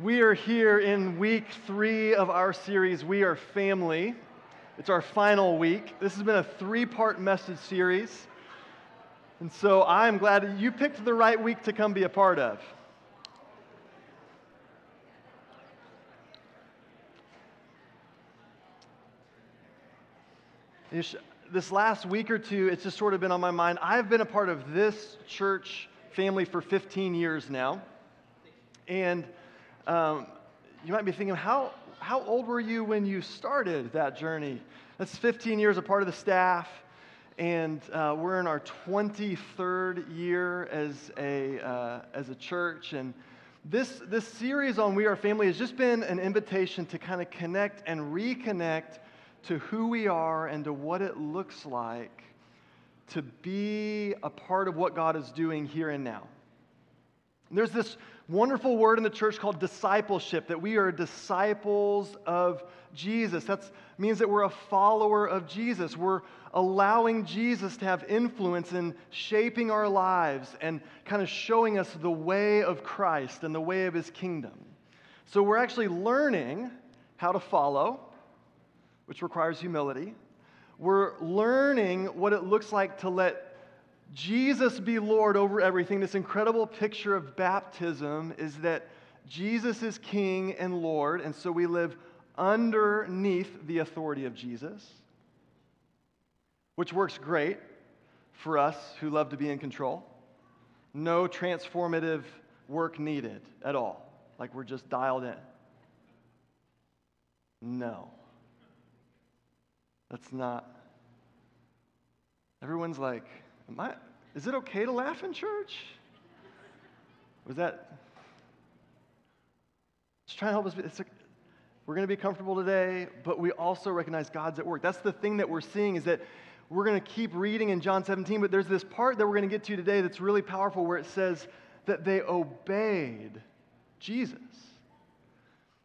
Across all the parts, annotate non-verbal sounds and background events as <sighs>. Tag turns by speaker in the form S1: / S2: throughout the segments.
S1: We are here in week three of our series, We Are Family. It's our final week. This has been a three part message series. And so I'm glad you picked the right week to come be a part of. This last week or two, it's just sort of been on my mind. I've been a part of this church family for 15 years now. And um, you might be thinking, how, how old were you when you started that journey? That's 15 years a part of the staff, and uh, we're in our 23rd year as a, uh, as a church. And this, this series on We Are Family has just been an invitation to kind of connect and reconnect to who we are and to what it looks like to be a part of what God is doing here and now. There's this wonderful word in the church called discipleship, that we are disciples of Jesus. That means that we're a follower of Jesus. We're allowing Jesus to have influence in shaping our lives and kind of showing us the way of Christ and the way of his kingdom. So we're actually learning how to follow, which requires humility. We're learning what it looks like to let Jesus be Lord over everything, this incredible picture of baptism is that Jesus is King and Lord, and so we live underneath the authority of Jesus, which works great for us who love to be in control. No transformative work needed at all, like we're just dialed in. No. That's not. Everyone's like, Am I, is it okay to laugh in church? Was that? Just trying to help us. It's a, we're going to be comfortable today, but we also recognize God's at work. That's the thing that we're seeing is that we're going to keep reading in John 17, but there's this part that we're going to get to today that's really powerful where it says that they obeyed Jesus.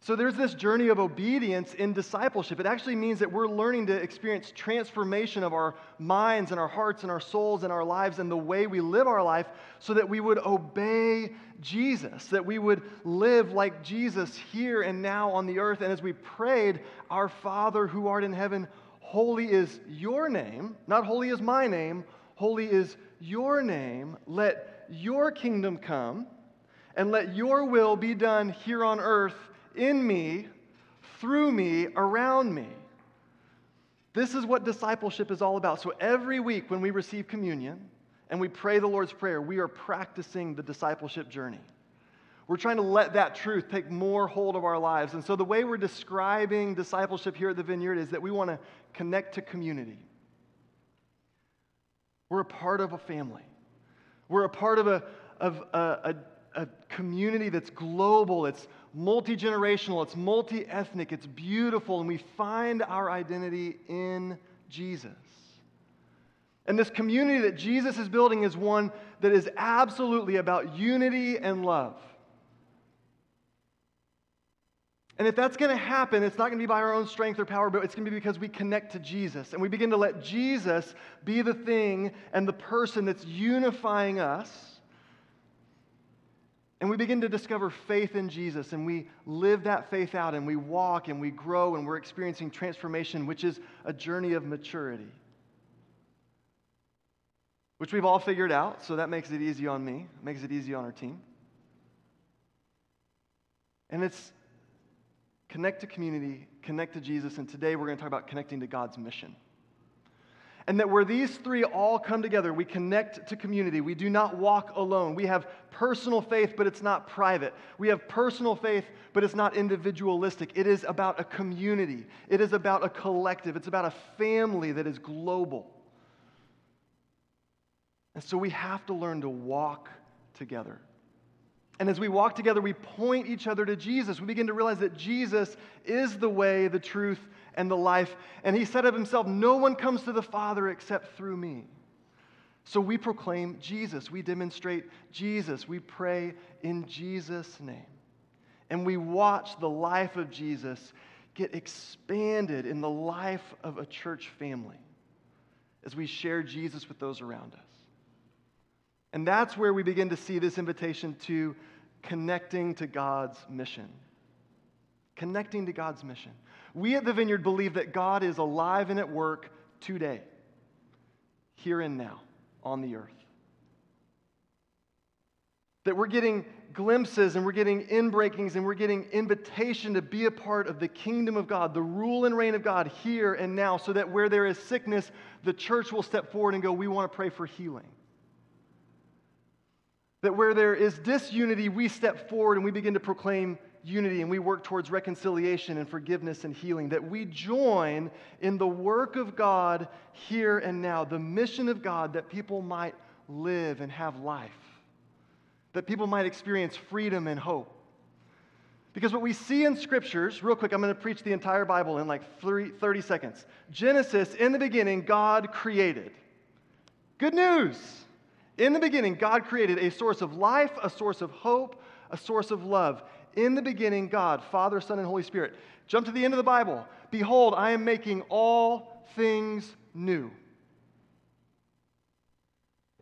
S1: So there's this journey of obedience in discipleship. It actually means that we're learning to experience transformation of our minds and our hearts and our souls and our lives and the way we live our life so that we would obey Jesus, that we would live like Jesus here and now on the earth. And as we prayed, Our Father who art in heaven, holy is your name, not holy is my name, holy is your name. Let your kingdom come and let your will be done here on earth in me, through me, around me. This is what discipleship is all about. So every week when we receive communion and we pray the Lord's Prayer, we are practicing the discipleship journey. We're trying to let that truth take more hold of our lives. And so the way we're describing discipleship here at the Vineyard is that we want to connect to community. We're a part of a family. We're a part of a, of a, a, a community that's global, it's multi generational, it's multi ethnic, it's beautiful, and we find our identity in Jesus. And this community that Jesus is building is one that is absolutely about unity and love. And if that's going to happen, it's not going to be by our own strength or power, but it's going to be because we connect to Jesus and we begin to let Jesus be the thing and the person that's unifying us and we begin to discover faith in Jesus, and we live that faith out, and we walk, and we grow, and we're experiencing transformation, which is a journey of maturity. Which we've all figured out, so that makes it easy on me, makes it easy on our team. And it's connect to community, connect to Jesus, and today we're going to talk about connecting to God's mission. And that where these three all come together, we connect to community. We do not walk alone. We have personal faith, but it's not private. We have personal faith, but it's not individualistic. It is about a community, it is about a collective, it's about a family that is global. And so we have to learn to walk together. And as we walk together, we point each other to Jesus. We begin to realize that Jesus is the way, the truth, and the life. And he said of himself, No one comes to the Father except through me. So we proclaim Jesus. We demonstrate Jesus. We pray in Jesus' name. And we watch the life of Jesus get expanded in the life of a church family as we share Jesus with those around us. And that's where we begin to see this invitation to connecting to God's mission. Connecting to God's mission. We at the Vineyard believe that God is alive and at work today, here and now, on the earth. That we're getting glimpses and we're getting inbreakings and we're getting invitation to be a part of the kingdom of God, the rule and reign of God here and now, so that where there is sickness, the church will step forward and go, We want to pray for healing. That where there is disunity, we step forward and we begin to proclaim unity and we work towards reconciliation and forgiveness and healing. That we join in the work of God here and now, the mission of God, that people might live and have life that people might experience freedom and hope. Because what we see in scriptures, real quick, I'm going to preach the entire Bible in like 30 seconds. Genesis, in the beginning, God created. Good news. In the beginning, God created a source of life, a source of hope, a source of love. In the beginning, God, Father, Son, and Holy Spirit. Jump to the end of the Bible. Behold, I am making all things new.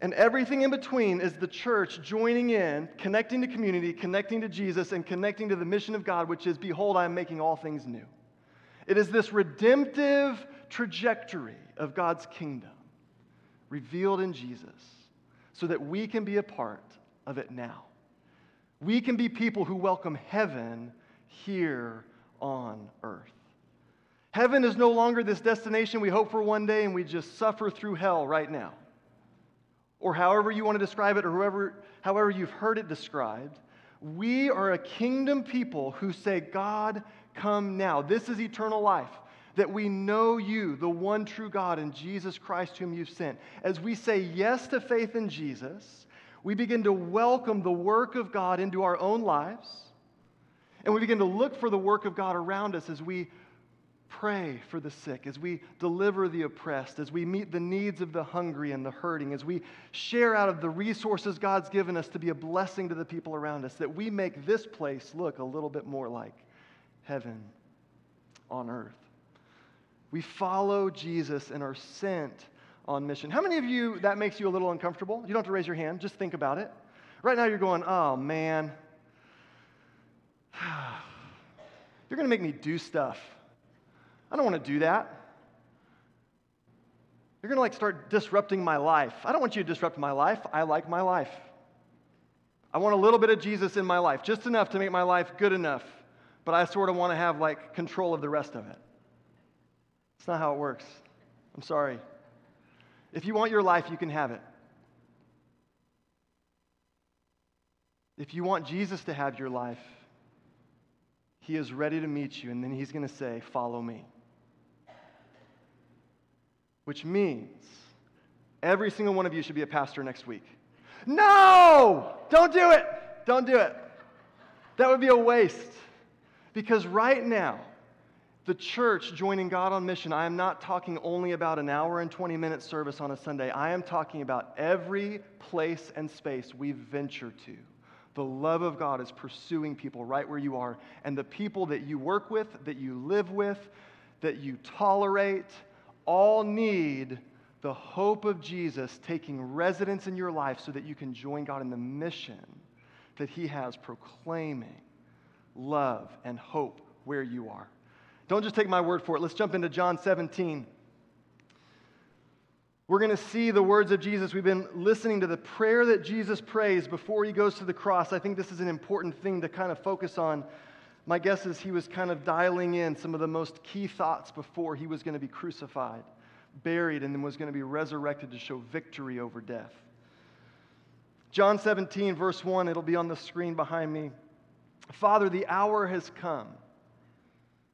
S1: And everything in between is the church joining in, connecting to community, connecting to Jesus, and connecting to the mission of God, which is Behold, I am making all things new. It is this redemptive trajectory of God's kingdom revealed in Jesus so that we can be a part of it now. We can be people who welcome heaven here on earth. Heaven is no longer this destination we hope for one day and we just suffer through hell right now or however you want to describe it, or whoever, however you've heard it described, we are a kingdom people who say, God, come now. This is eternal life, that we know you, the one true God, and Jesus Christ, whom you've sent. As we say yes to faith in Jesus, we begin to welcome the work of God into our own lives, and we begin to look for the work of God around us as we pray for the sick, as we deliver the oppressed, as we meet the needs of the hungry and the hurting, as we share out of the resources God's given us to be a blessing to the people around us, that we make this place look a little bit more like heaven on earth. We follow Jesus and are sent on mission. How many of you that makes you a little uncomfortable? You don't have to raise your hand, just think about it. Right now you're going, oh man, <sighs> you're going to make me do stuff I don't want to do that. You're going to like start disrupting my life. I don't want you to disrupt my life. I like my life. I want a little bit of Jesus in my life, just enough to make my life good enough, but I sort of want to have like control of the rest of it. It's not how it works. I'm sorry. If you want your life, you can have it. If you want Jesus to have your life, he is ready to meet you, and then he's going to say, Follow me which means every single one of you should be a pastor next week. No! Don't do it! Don't do it. That would be a waste. Because right now, the church joining God on mission, I am not talking only about an hour and 20 minute service on a Sunday. I am talking about every place and space we venture to. The love of God is pursuing people right where you are. And the people that you work with, that you live with, that you tolerate, all need the hope of Jesus taking residence in your life so that you can join God in the mission that He has proclaiming love and hope where you are. Don't just take my word for it. Let's jump into John 17. We're going to see the words of Jesus. We've been listening to the prayer that Jesus prays before he goes to the cross. I think this is an important thing to kind of focus on my guess is he was kind of dialing in some of the most key thoughts before he was going to be crucified, buried, and then was going to be resurrected to show victory over death. John 17, verse 1, it'll be on the screen behind me. Father, the hour has come.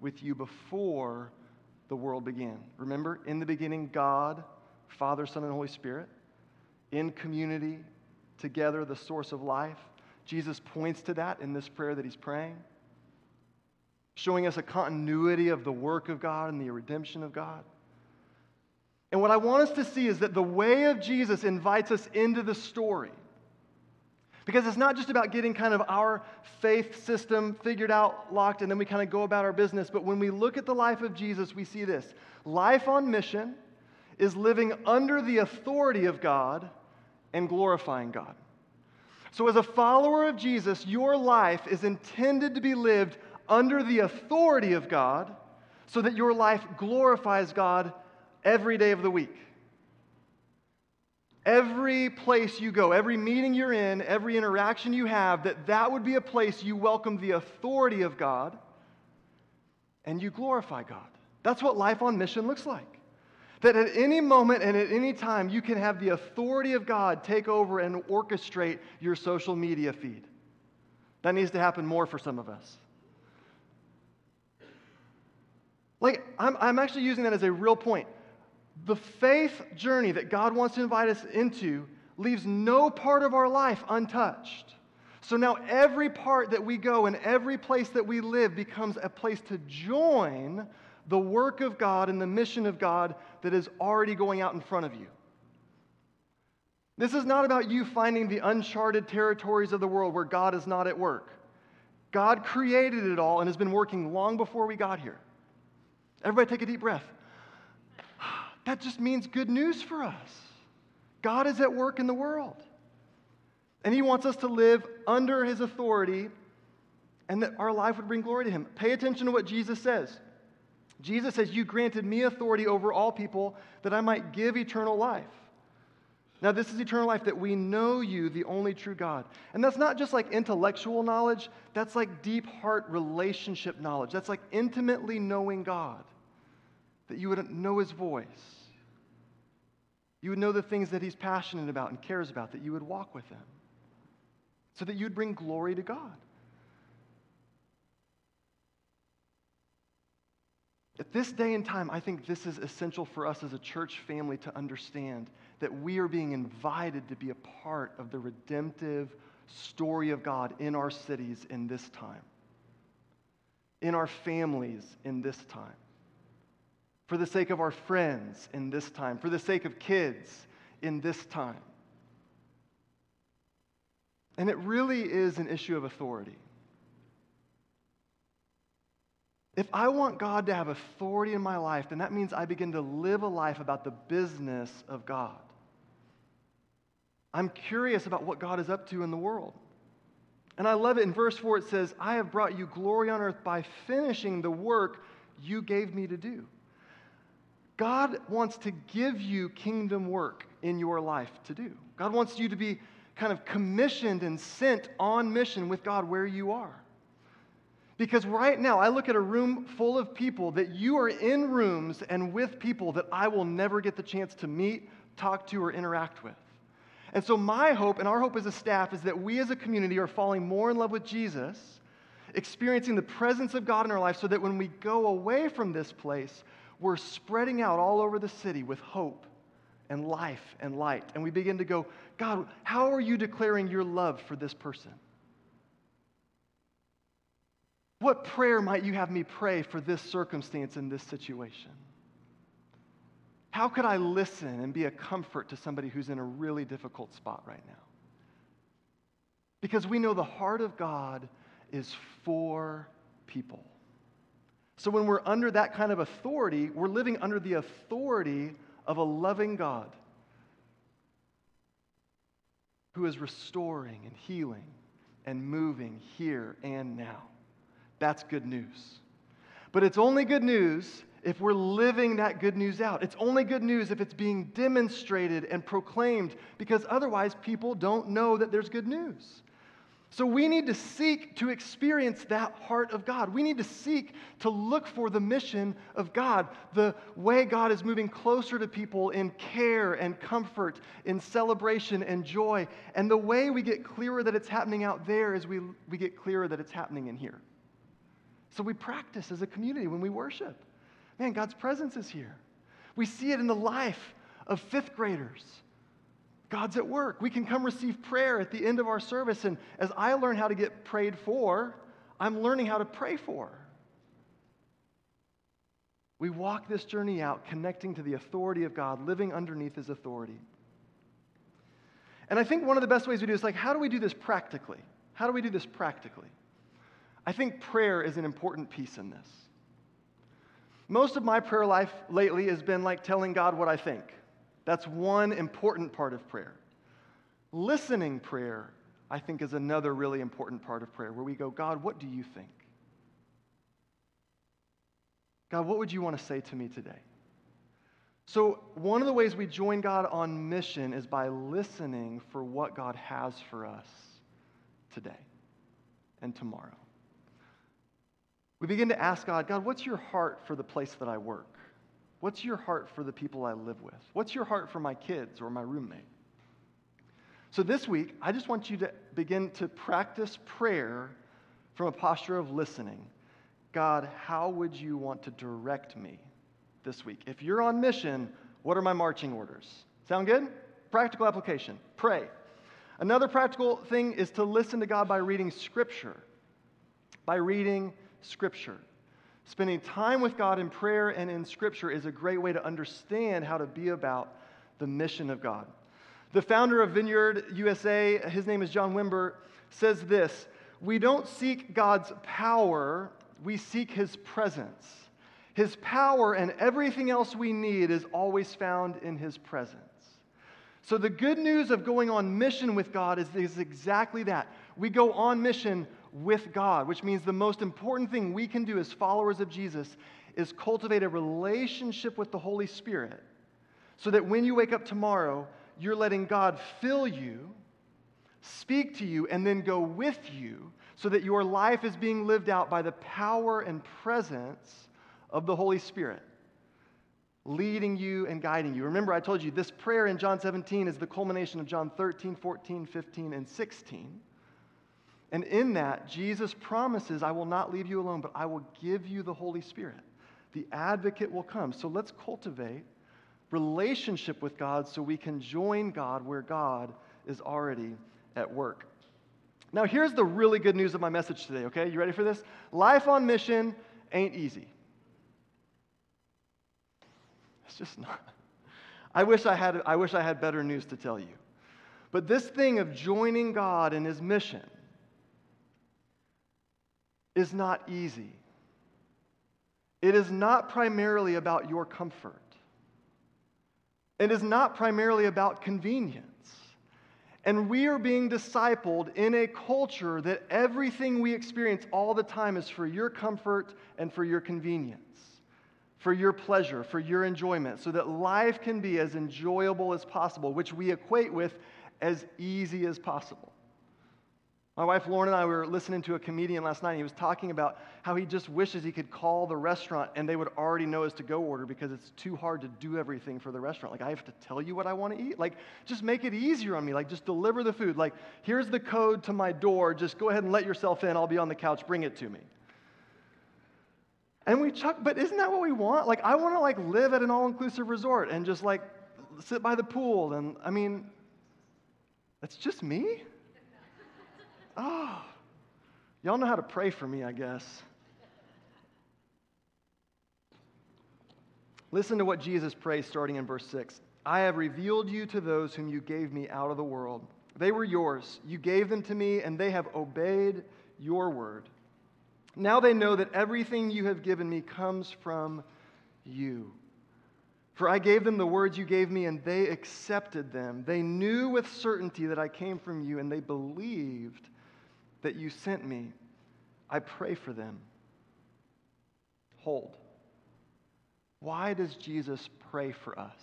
S1: with you before the world began. Remember, in the beginning, God, Father, Son, and Holy Spirit, in community, together, the source of life. Jesus points to that in this prayer that he's praying, showing us a continuity of the work of God and the redemption of God. And what I want us to see is that the way of Jesus invites us into the story. Because it's not just about getting kind of our faith system figured out, locked, and then we kind of go about our business. But when we look at the life of Jesus, we see this life on mission is living under the authority of God and glorifying God. So, as a follower of Jesus, your life is intended to be lived under the authority of God so that your life glorifies God every day of the week. Every place you go, every meeting you're in, every interaction you have, that that would be a place you welcome the authority of God and you glorify God. That's what life on mission looks like. That at any moment and at any time, you can have the authority of God take over and orchestrate your social media feed. That needs to happen more for some of us. Like, I'm, I'm actually using that as a real point. The faith journey that God wants to invite us into leaves no part of our life untouched. So now every part that we go and every place that we live becomes a place to join the work of God and the mission of God that is already going out in front of you. This is not about you finding the uncharted territories of the world where God is not at work. God created it all and has been working long before we got here. Everybody take a deep breath. That just means good news for us. God is at work in the world. And He wants us to live under His authority and that our life would bring glory to Him. Pay attention to what Jesus says. Jesus says, You granted me authority over all people that I might give eternal life. Now, this is eternal life that we know you, the only true God. And that's not just like intellectual knowledge, that's like deep heart relationship knowledge. That's like intimately knowing God, that you would know his voice. You would know the things that he's passionate about and cares about, that you would walk with him, so that you'd bring glory to God. At this day and time, I think this is essential for us as a church family to understand that we are being invited to be a part of the redemptive story of God in our cities in this time, in our families in this time, for the sake of our friends in this time, for the sake of kids in this time. And it really is an issue of authority. If I want God to have authority in my life, then that means I begin to live a life about the business of God. I'm curious about what God is up to in the world. And I love it. In verse 4, it says, I have brought you glory on earth by finishing the work you gave me to do. God wants to give you kingdom work in your life to do. God wants you to be kind of commissioned and sent on mission with God where you are. Because right now, I look at a room full of people that you are in rooms and with people that I will never get the chance to meet, talk to, or interact with. And so, my hope and our hope as a staff is that we as a community are falling more in love with Jesus, experiencing the presence of God in our life, so that when we go away from this place, we're spreading out all over the city with hope and life and light. And we begin to go, God, how are you declaring your love for this person? What prayer might you have me pray for this circumstance in this situation? How could I listen and be a comfort to somebody who's in a really difficult spot right now? Because we know the heart of God is for people. So when we're under that kind of authority, we're living under the authority of a loving God who is restoring and healing and moving here and now. That's good news. But it's only good news if we're living that good news out. It's only good news if it's being demonstrated and proclaimed, because otherwise people don't know that there's good news. So we need to seek to experience that heart of God. We need to seek to look for the mission of God, the way God is moving closer to people in care and comfort, in celebration and joy. And the way we get clearer that it's happening out there is we, we get clearer that it's happening in here. So we practice as a community when we worship. Man, God's presence is here. We see it in the life of fifth graders God's at work. We can come receive prayer at the end of our service. And as I learn how to get prayed for, I'm learning how to pray for. We walk this journey out connecting to the authority of God, living underneath His authority. And I think one of the best ways we do is like, how do we do this practically? How do we do this practically? I think prayer is an important piece in this. Most of my prayer life lately has been like telling God what I think. That's one important part of prayer. Listening prayer, I think, is another really important part of prayer where we go, God, what do you think? God, what would you want to say to me today? So, one of the ways we join God on mission is by listening for what God has for us today and tomorrow. We begin to ask God, God, what's your heart for the place that I work? What's your heart for the people I live with? What's your heart for my kids or my roommate? So, this week, I just want you to begin to practice prayer from a posture of listening. God, how would you want to direct me this week? If you're on mission, what are my marching orders? Sound good? Practical application. Pray. Another practical thing is to listen to God by reading Scripture. By reading Scripture. Spending time with God in prayer and in Scripture is a great way to understand how to be about the mission of God. The founder of Vineyard USA, his name is John Wimber, says this We don't seek God's power, we seek his presence. His power and everything else we need is always found in his presence. So, the good news of going on mission with God is, is exactly that. We go on mission with God, which means the most important thing we can do as followers of Jesus is cultivate a relationship with the Holy Spirit so that when you wake up tomorrow, you're letting God fill you, speak to you, and then go with you so that your life is being lived out by the power and presence of the Holy Spirit, leading you and guiding you. Remember, I told you this prayer in John 17 is the culmination of John 13, 14, 15, and 16. And in that, Jesus promises, I will not leave you alone, but I will give you the Holy Spirit. The advocate will come. So let's cultivate relationship with God so we can join God where God is already at work. Now, here's the really good news of my message today, okay? You ready for this? Life on mission ain't easy. It's just not. I wish I had, I wish I had better news to tell you. But this thing of joining God in his mission is not easy. It is not primarily about your comfort. It is not primarily about convenience. And we are being discipled in a culture that everything we experience all the time is for your comfort and for your convenience, for your pleasure, for your enjoyment, so that life can be as enjoyable as possible, which we equate with as easy as possible. My wife Lauren and I were listening to a comedian last night. he was talking about how he just wishes he could call the restaurant and they would already know his to go order because it's too hard to do everything for the restaurant. Like, I have to tell you what I want to eat. Like, just make it easier on me. Like, just deliver the food. Like, here's the code to my door. Just go ahead and let yourself in. I'll be on the couch. Bring it to me. And we chuck, but isn't that what we want? Like, I want to like live at an all inclusive resort and just like sit by the pool. And I mean, that's just me. Oh, y'all know how to pray for me, I guess. Listen to what Jesus prays starting in verse 6. I have revealed you to those whom you gave me out of the world. They were yours. You gave them to me, and they have obeyed your word. Now they know that everything you have given me comes from you. For I gave them the words you gave me, and they accepted them. They knew with certainty that I came from you, and they believed that you sent me. I pray for them. Hold. Why does Jesus pray for us?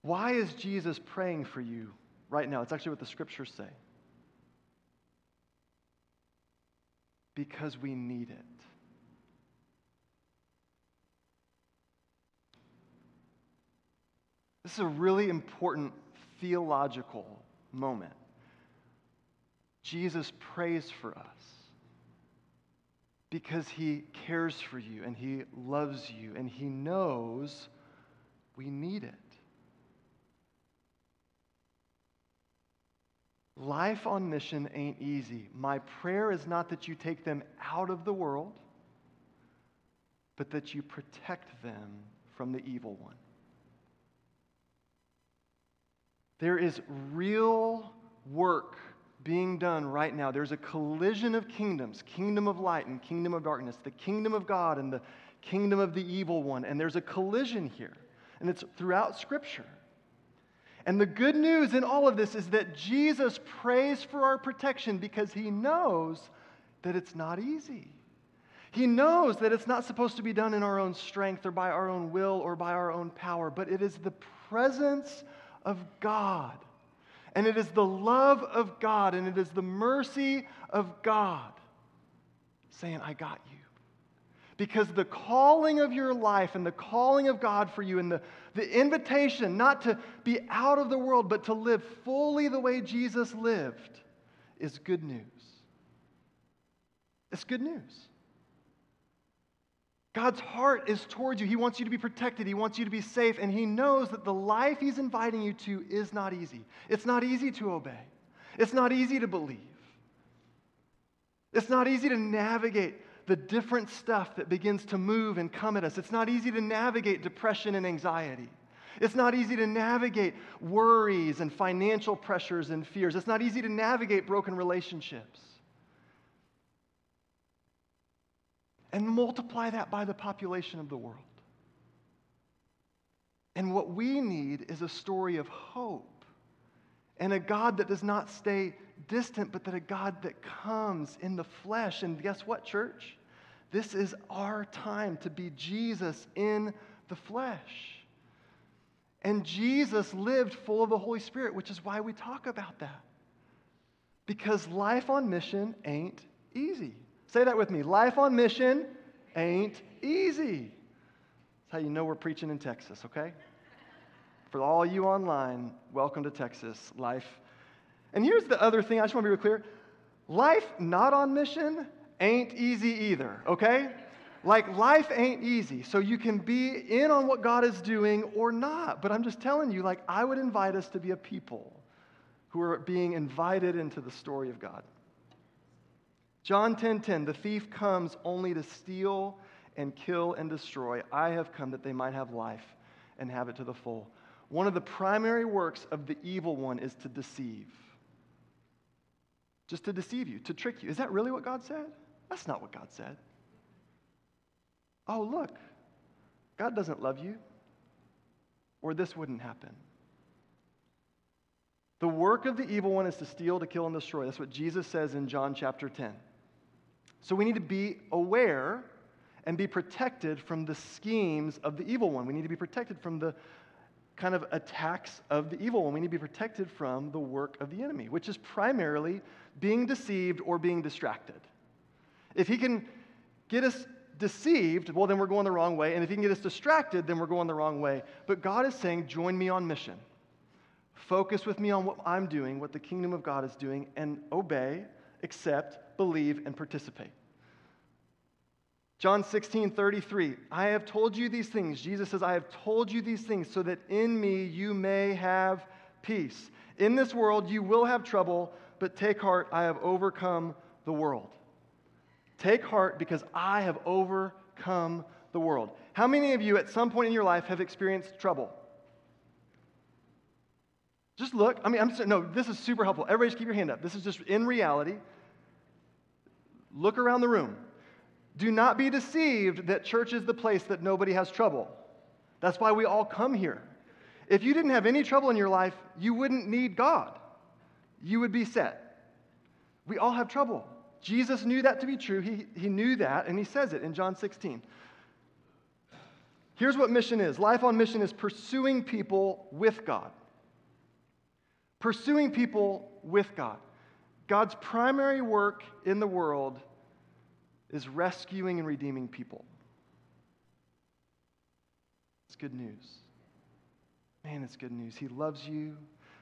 S1: Why is Jesus praying for you right now? It's actually what the scriptures say. Because we need it. This is a really important theological moment. Jesus prays for us because he cares for you and he loves you and he knows we need it. Life on mission ain't easy. My prayer is not that you take them out of the world, but that you protect them from the evil one. There is real work being done right now. There's a collision of kingdoms kingdom of light and kingdom of darkness, the kingdom of God and the kingdom of the evil one. And there's a collision here, and it's throughout Scripture. And the good news in all of this is that Jesus prays for our protection because he knows that it's not easy. He knows that it's not supposed to be done in our own strength or by our own will or by our own power, but it is the presence of God. And it is the love of God and it is the mercy of God saying, I got you. Because the calling of your life and the calling of God for you and the, the invitation not to be out of the world, but to live fully the way Jesus lived is good news. It's good news. God's heart is towards you. He wants you to be protected. He wants you to be safe. And He knows that the life He's inviting you to is not easy. It's not easy to obey, it's not easy to believe, it's not easy to navigate the different stuff that begins to move and come at us. It's not easy to navigate depression and anxiety. It's not easy to navigate worries and financial pressures and fears. It's not easy to navigate broken relationships. And multiply that by the population of the world. And what we need is a story of hope and a God that does not stay distant, but that a God that comes in the flesh. And guess what, church? This is our time to be Jesus in the flesh. And Jesus lived full of the Holy Spirit, which is why we talk about that. Because life on mission ain't easy. Say that with me. Life on mission ain't easy. That's how you know we're preaching in Texas, okay? For all you online, welcome to Texas. Life. And here's the other thing I just want to be real clear life not on mission ain't easy either, okay? Like life ain't easy. So you can be in on what God is doing or not. But I'm just telling you, like, I would invite us to be a people who are being invited into the story of God. John 10:10, 10, 10, the thief comes only to steal and kill and destroy. I have come that they might have life and have it to the full. One of the primary works of the evil one is to deceive. Just to deceive you, to trick you. Is that really what God said? That's not what God said. Oh, look, God doesn't love you, or this wouldn't happen. The work of the evil one is to steal, to kill, and destroy. That's what Jesus says in John chapter 10. So we need to be aware and be protected from the schemes of the evil one. We need to be protected from the kind of attacks of the evil one. We need to be protected from the work of the enemy, which is primarily being deceived or being distracted. If he can get us deceived, well, then we're going the wrong way. And if he can get us distracted, then we're going the wrong way. But God is saying, join me on mission. Focus with me on what I'm doing, what the kingdom of God is doing, and obey, accept, believe, and participate. John 16, 33. I have told you these things. Jesus says, I have told you these things so that in me you may have peace. In this world you will have trouble, but take heart, I have overcome the world. Take heart because I have overcome the world. How many of you at some point in your life have experienced trouble? Just look. I mean, I'm no, this is super helpful. Everybody just keep your hand up. This is just in reality. Look around the room. Do not be deceived that church is the place that nobody has trouble. That's why we all come here. If you didn't have any trouble in your life, you wouldn't need God. You would be set. We all have trouble. Jesus knew that to be true. He, he knew that, and he says it in John 16. Here's what mission is life on mission is pursuing people with God. Pursuing people with God. God's primary work in the world is rescuing and redeeming people. It's good news. Man, it's good news. He loves you.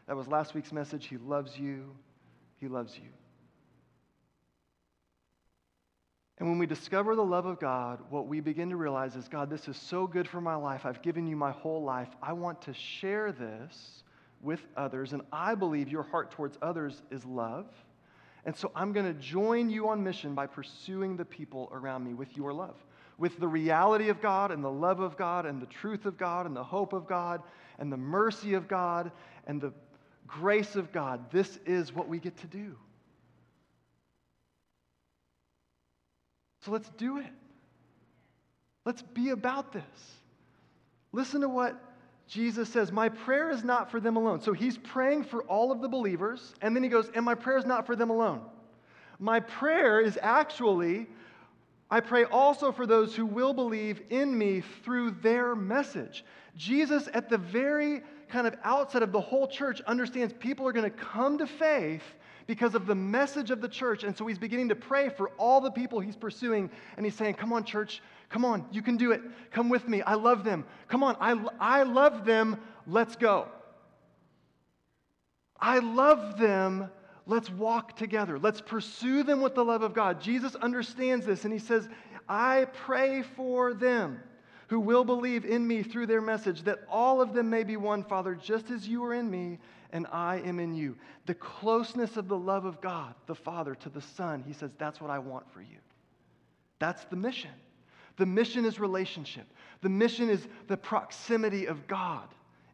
S1: That was last week's message. He loves you. He loves you. And when we discover the love of God, what we begin to realize is God, this is so good for my life. I've given you my whole life. I want to share this with others. And I believe your heart towards others is love. And so I'm going to join you on mission by pursuing the people around me with your love, with the reality of God and the love of God and the truth of God and the hope of God and the mercy of God and the grace of God. This is what we get to do. So let's do it. Let's be about this. Listen to what Jesus says, My prayer is not for them alone. So he's praying for all of the believers, and then he goes, And my prayer is not for them alone. My prayer is actually, I pray also for those who will believe in me through their message. Jesus, at the very kind of outset of the whole church, understands people are going to come to faith because of the message of the church. And so he's beginning to pray for all the people he's pursuing. And he's saying, Come on, church, Come on, you can do it. Come with me. I love them. Come on, I, I love them. Let's go. I love them. Let's walk together. Let's pursue them with the love of God. Jesus understands this and he says, I pray for them who will believe in me through their message, that all of them may be one, Father, just as you are in me and I am in you. The closeness of the love of God, the Father, to the Son, he says, that's what I want for you. That's the mission. The mission is relationship. The mission is the proximity of God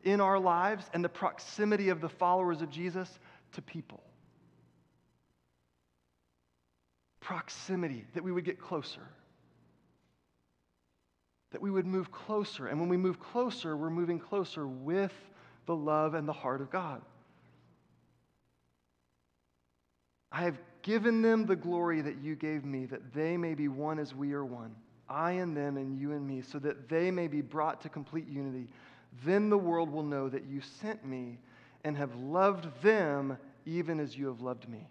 S1: in our lives and the proximity of the followers of Jesus to people. Proximity, that we would get closer. That we would move closer. And when we move closer, we're moving closer with the love and the heart of God. I have given them the glory that you gave me, that they may be one as we are one. I and them and you and me, so that they may be brought to complete unity. Then the world will know that you sent me and have loved them even as you have loved me.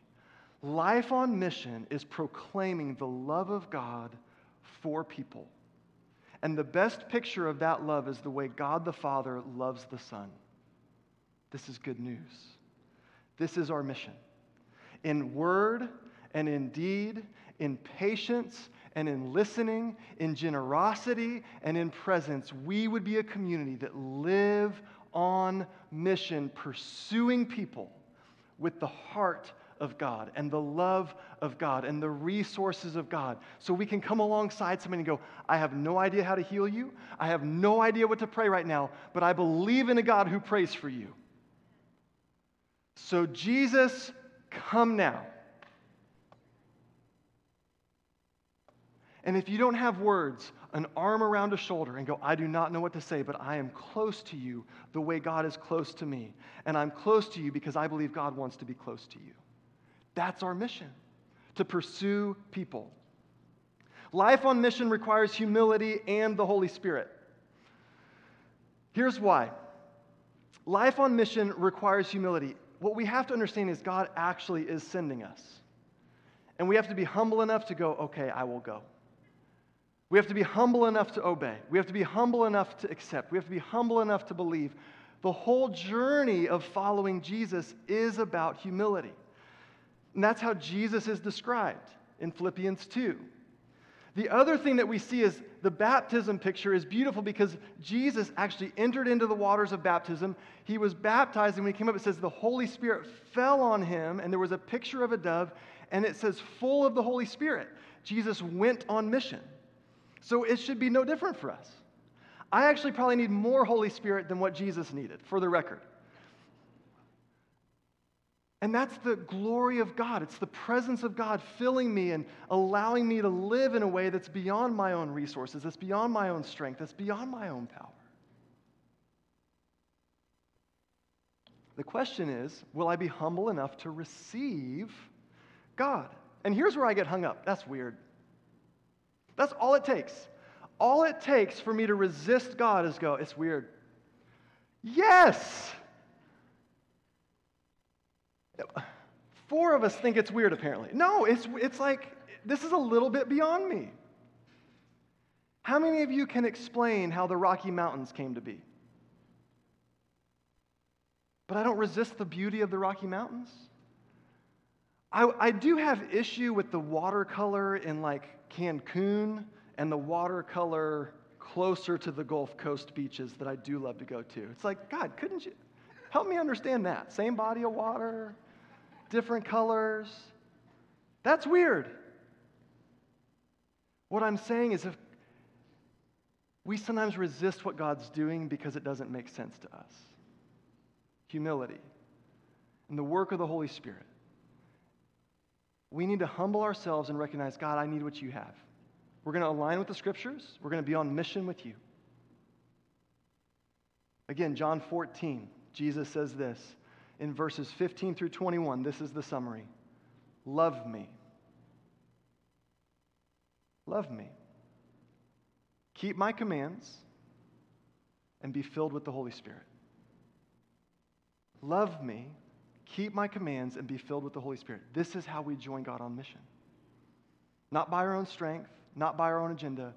S1: Life on mission is proclaiming the love of God for people. And the best picture of that love is the way God the Father loves the Son. This is good news. This is our mission. In word and in deed, in patience and in listening, in generosity, and in presence, we would be a community that live on mission, pursuing people with the heart of God and the love of God and the resources of God. So we can come alongside somebody and go, I have no idea how to heal you. I have no idea what to pray right now, but I believe in a God who prays for you. So, Jesus, come now. And if you don't have words, an arm around a shoulder and go, I do not know what to say, but I am close to you the way God is close to me. And I'm close to you because I believe God wants to be close to you. That's our mission to pursue people. Life on mission requires humility and the Holy Spirit. Here's why life on mission requires humility. What we have to understand is God actually is sending us. And we have to be humble enough to go, okay, I will go. We have to be humble enough to obey. We have to be humble enough to accept. We have to be humble enough to believe. The whole journey of following Jesus is about humility. And that's how Jesus is described in Philippians 2. The other thing that we see is the baptism picture is beautiful because Jesus actually entered into the waters of baptism. He was baptized, and when he came up, it says the Holy Spirit fell on him, and there was a picture of a dove, and it says, full of the Holy Spirit. Jesus went on mission. So it should be no different for us. I actually probably need more Holy Spirit than what Jesus needed, for the record. And that's the glory of God. It's the presence of God filling me and allowing me to live in a way that's beyond my own resources, that's beyond my own strength, that's beyond my own power. The question is will I be humble enough to receive God? And here's where I get hung up. That's weird. That's all it takes. All it takes for me to resist God is go, it's weird. Yes! Four of us think it's weird, apparently. No, it's, it's like, this is a little bit beyond me. How many of you can explain how the Rocky Mountains came to be? But I don't resist the beauty of the Rocky Mountains. I, I do have issue with the watercolor in like Cancun and the watercolor closer to the Gulf Coast beaches that I do love to go to. It's like, God, couldn't you help me understand that? Same body of water, different colors. That's weird. What I'm saying is, if we sometimes resist what God's doing because it doesn't make sense to us. Humility and the work of the Holy Spirit. We need to humble ourselves and recognize, God, I need what you have. We're going to align with the scriptures. We're going to be on mission with you. Again, John 14, Jesus says this in verses 15 through 21. This is the summary Love me. Love me. Keep my commands and be filled with the Holy Spirit. Love me, keep my commands, and be filled with the Holy Spirit. This is how we join God on mission. Not by our own strength, not by our own agenda,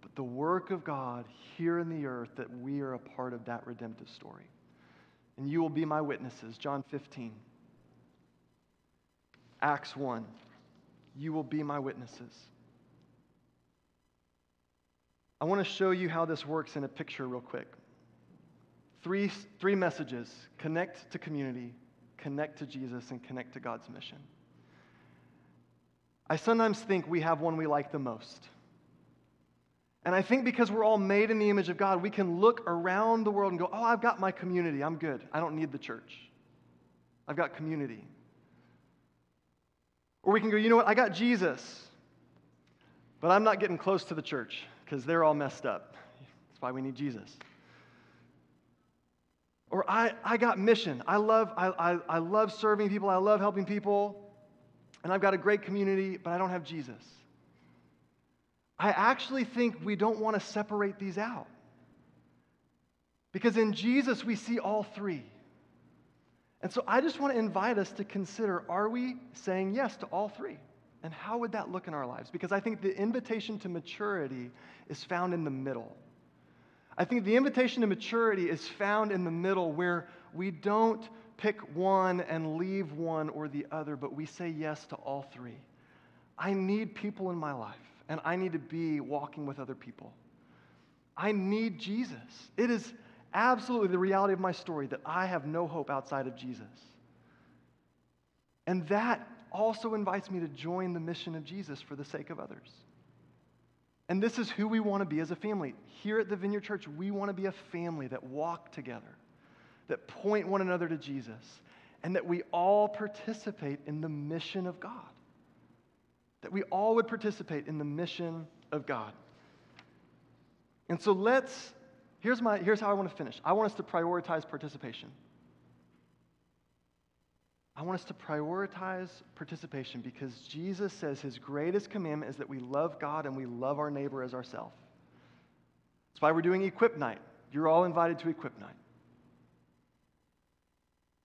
S1: but the work of God here in the earth that we are a part of that redemptive story. And you will be my witnesses. John 15. Acts 1. You will be my witnesses. I want to show you how this works in a picture, real quick. Three, three messages connect to community, connect to Jesus, and connect to God's mission. I sometimes think we have one we like the most. And I think because we're all made in the image of God, we can look around the world and go, oh, I've got my community. I'm good. I don't need the church. I've got community. Or we can go, you know what? I got Jesus, but I'm not getting close to the church because they're all messed up. That's why we need Jesus. Or I, I got mission. I love, I, I, I love serving people. I love helping people and I've got a great community, but I don't have Jesus. I actually think we don't want to separate these out. Because in Jesus, we see all three. And so I just want to invite us to consider are we saying yes to all three? And how would that look in our lives? Because I think the invitation to maturity is found in the middle. I think the invitation to maturity is found in the middle where we don't pick one and leave one or the other, but we say yes to all three. I need people in my life, and I need to be walking with other people. I need Jesus. It is absolutely the reality of my story that I have no hope outside of Jesus. And that also invites me to join the mission of Jesus for the sake of others. And this is who we want to be as a family. Here at the Vineyard Church, we want to be a family that walk together that point one another to Jesus, and that we all participate in the mission of God. That we all would participate in the mission of God. And so let's, here's, my, here's how I want to finish. I want us to prioritize participation. I want us to prioritize participation because Jesus says his greatest commandment is that we love God and we love our neighbor as ourselves. That's why we're doing Equip Night. You're all invited to Equip Night.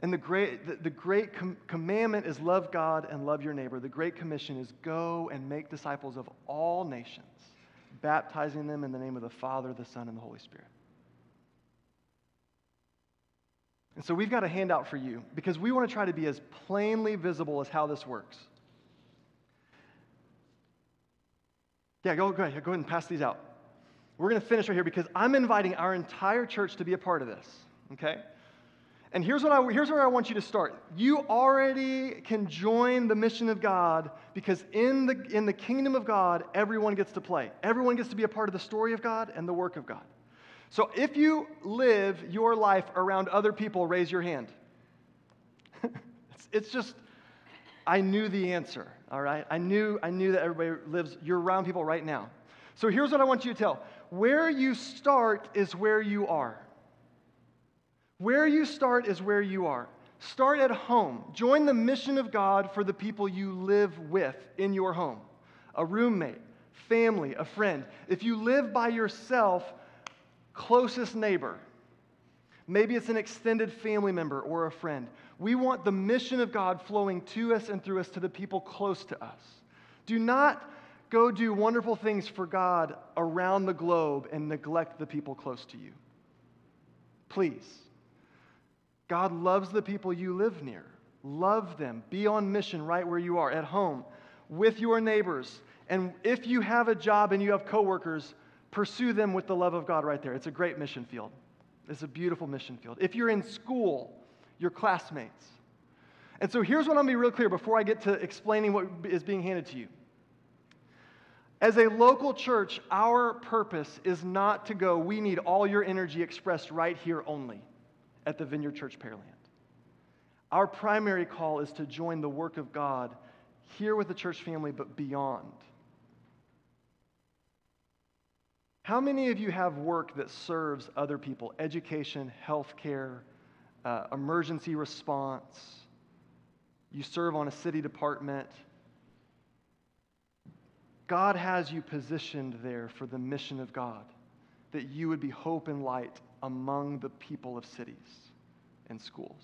S1: And the great, the, the great com- commandment is love God and love your neighbor. The great commission is go and make disciples of all nations, baptizing them in the name of the Father, the Son, and the Holy Spirit. And so we've got a handout for you because we want to try to be as plainly visible as how this works. Yeah, go, go ahead. Go ahead and pass these out. We're going to finish right here because I'm inviting our entire church to be a part of this, okay? And here's, what I, here's where I want you to start. You already can join the mission of God because in the, in the kingdom of God, everyone gets to play. Everyone gets to be a part of the story of God and the work of God. So if you live your life around other people, raise your hand. <laughs> it's, it's just, I knew the answer, all right? I knew, I knew that everybody lives, you're around people right now. So here's what I want you to tell where you start is where you are. Where you start is where you are. Start at home. Join the mission of God for the people you live with in your home a roommate, family, a friend. If you live by yourself, closest neighbor. Maybe it's an extended family member or a friend. We want the mission of God flowing to us and through us to the people close to us. Do not go do wonderful things for God around the globe and neglect the people close to you. Please. God loves the people you live near. Love them. Be on mission right where you are, at home, with your neighbors. And if you have a job and you have coworkers, pursue them with the love of God right there. It's a great mission field. It's a beautiful mission field. If you're in school, your classmates. And so here's what I'm going to be real clear before I get to explaining what is being handed to you. As a local church, our purpose is not to go, we need all your energy expressed right here only at the Vineyard Church Pearland. Our primary call is to join the work of God here with the church family, but beyond. How many of you have work that serves other people? Education, healthcare, uh, emergency response. You serve on a city department. God has you positioned there for the mission of God, that you would be hope and light among the people of cities and schools.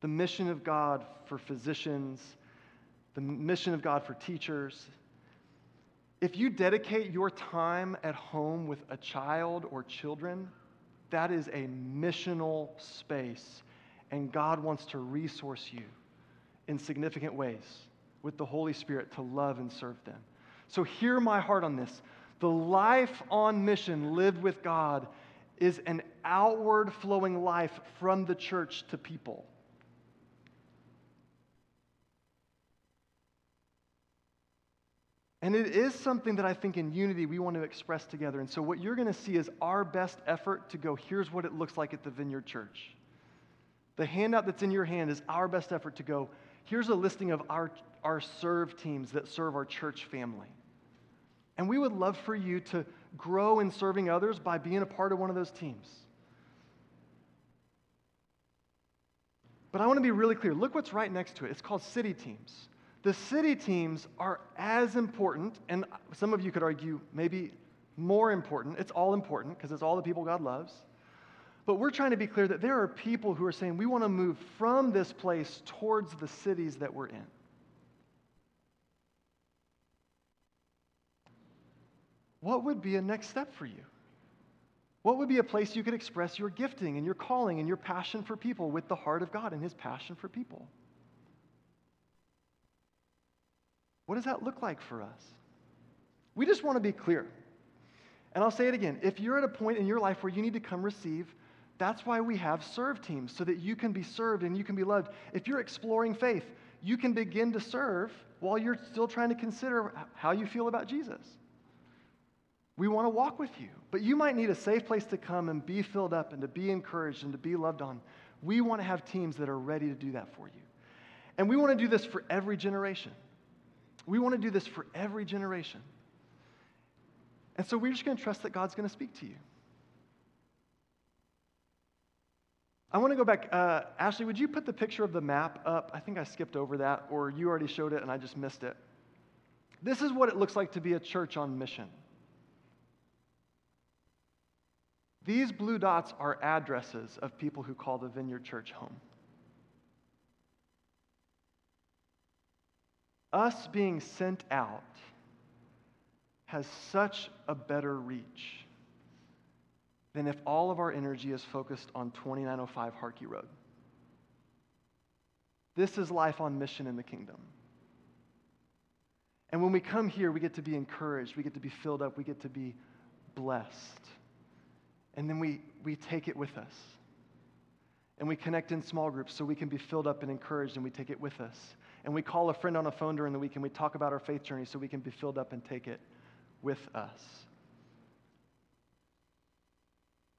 S1: The mission of God for physicians, the mission of God for teachers. If you dedicate your time at home with a child or children, that is a missional space, and God wants to resource you in significant ways with the Holy Spirit to love and serve them. So, hear my heart on this. The life on mission lived with God is an outward flowing life from the church to people. And it is something that I think in unity we want to express together. And so, what you're going to see is our best effort to go, here's what it looks like at the Vineyard Church. The handout that's in your hand is our best effort to go, here's a listing of our, our serve teams that serve our church family. And we would love for you to grow in serving others by being a part of one of those teams. But I want to be really clear. Look what's right next to it. It's called city teams. The city teams are as important, and some of you could argue maybe more important. It's all important because it's all the people God loves. But we're trying to be clear that there are people who are saying we want to move from this place towards the cities that we're in. What would be a next step for you? What would be a place you could express your gifting and your calling and your passion for people with the heart of God and His passion for people? What does that look like for us? We just want to be clear. And I'll say it again. If you're at a point in your life where you need to come receive, that's why we have serve teams, so that you can be served and you can be loved. If you're exploring faith, you can begin to serve while you're still trying to consider how you feel about Jesus. We want to walk with you, but you might need a safe place to come and be filled up and to be encouraged and to be loved on. We want to have teams that are ready to do that for you. And we want to do this for every generation. We want to do this for every generation. And so we're just going to trust that God's going to speak to you. I want to go back. Uh, Ashley, would you put the picture of the map up? I think I skipped over that, or you already showed it and I just missed it. This is what it looks like to be a church on mission. These blue dots are addresses of people who call the Vineyard Church home. us being sent out has such a better reach than if all of our energy is focused on 2905 Harkey Road. This is life on mission in the kingdom. And when we come here, we get to be encouraged, we get to be filled up, we get to be blessed. And then we, we take it with us. And we connect in small groups so we can be filled up and encouraged, and we take it with us and we call a friend on a phone during the week and we talk about our faith journey so we can be filled up and take it with us.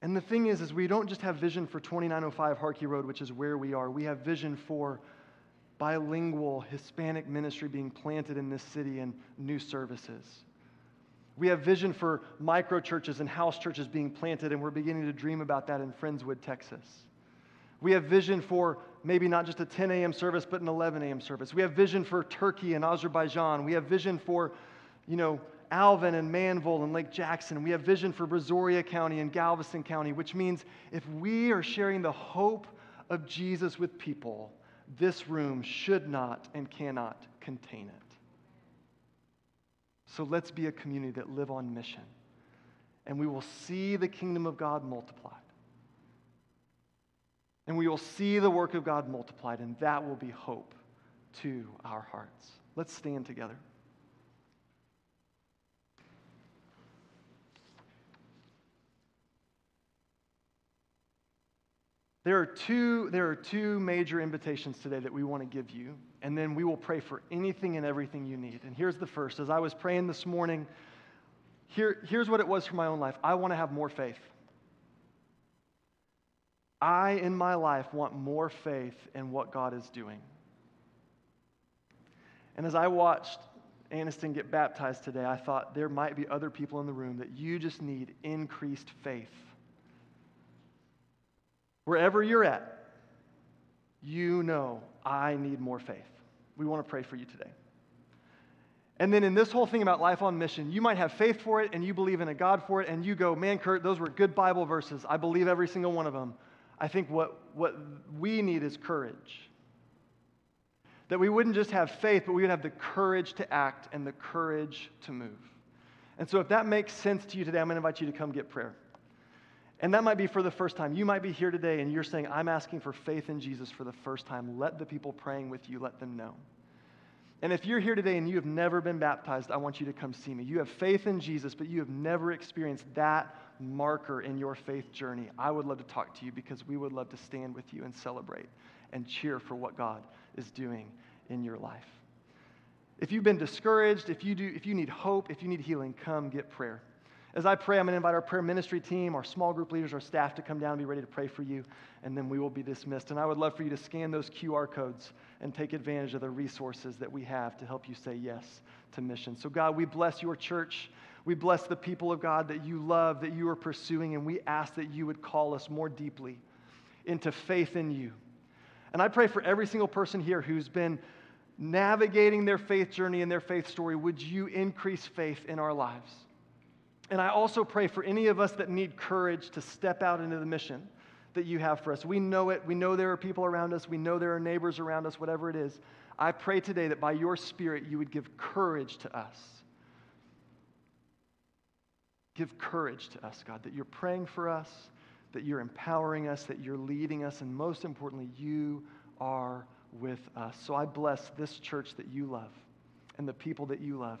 S1: And the thing is, is we don't just have vision for 2905 Harkey Road, which is where we are. We have vision for bilingual Hispanic ministry being planted in this city and new services. We have vision for micro churches and house churches being planted, and we're beginning to dream about that in Friendswood, Texas. We have vision for maybe not just a 10 a.m. service, but an 11 a.m. service. We have vision for Turkey and Azerbaijan. We have vision for, you know, Alvin and Manvel and Lake Jackson. We have vision for Brazoria County and Galveston County, which means if we are sharing the hope of Jesus with people, this room should not and cannot contain it. So let's be a community that live on mission, and we will see the kingdom of God multiplied. And we will see the work of God multiplied, and that will be hope to our hearts. Let's stand together. There are, two, there are two major invitations today that we want to give you, and then we will pray for anything and everything you need. And here's the first. As I was praying this morning, here, here's what it was for my own life I want to have more faith. I, in my life, want more faith in what God is doing. And as I watched Aniston get baptized today, I thought there might be other people in the room that you just need increased faith Wherever you're at, you know I need more faith. We want to pray for you today. And then in this whole thing about life on mission, you might have faith for it and you believe in a God for it, and you go, man, Kurt, those were good Bible verses. I believe every single one of them. I think what, what we need is courage. That we wouldn't just have faith, but we would have the courage to act and the courage to move. And so if that makes sense to you today, I'm going to invite you to come get prayer. And that might be for the first time. You might be here today and you're saying, I'm asking for faith in Jesus for the first time. Let the people praying with you, let them know. And if you're here today and you have never been baptized, I want you to come see me. You have faith in Jesus, but you have never experienced that marker in your faith journey. I would love to talk to you because we would love to stand with you and celebrate and cheer for what God is doing in your life. If you've been discouraged, if you, do, if you need hope, if you need healing, come get prayer. As I pray, I'm going to invite our prayer ministry team, our small group leaders, our staff to come down and be ready to pray for you, and then we will be dismissed. And I would love for you to scan those QR codes and take advantage of the resources that we have to help you say yes to mission. So, God, we bless your church. We bless the people of God that you love, that you are pursuing, and we ask that you would call us more deeply into faith in you. And I pray for every single person here who's been navigating their faith journey and their faith story. Would you increase faith in our lives? And I also pray for any of us that need courage to step out into the mission that you have for us. We know it. We know there are people around us. We know there are neighbors around us, whatever it is. I pray today that by your Spirit, you would give courage to us. Give courage to us, God, that you're praying for us, that you're empowering us, that you're leading us, and most importantly, you are with us. So I bless this church that you love and the people that you love.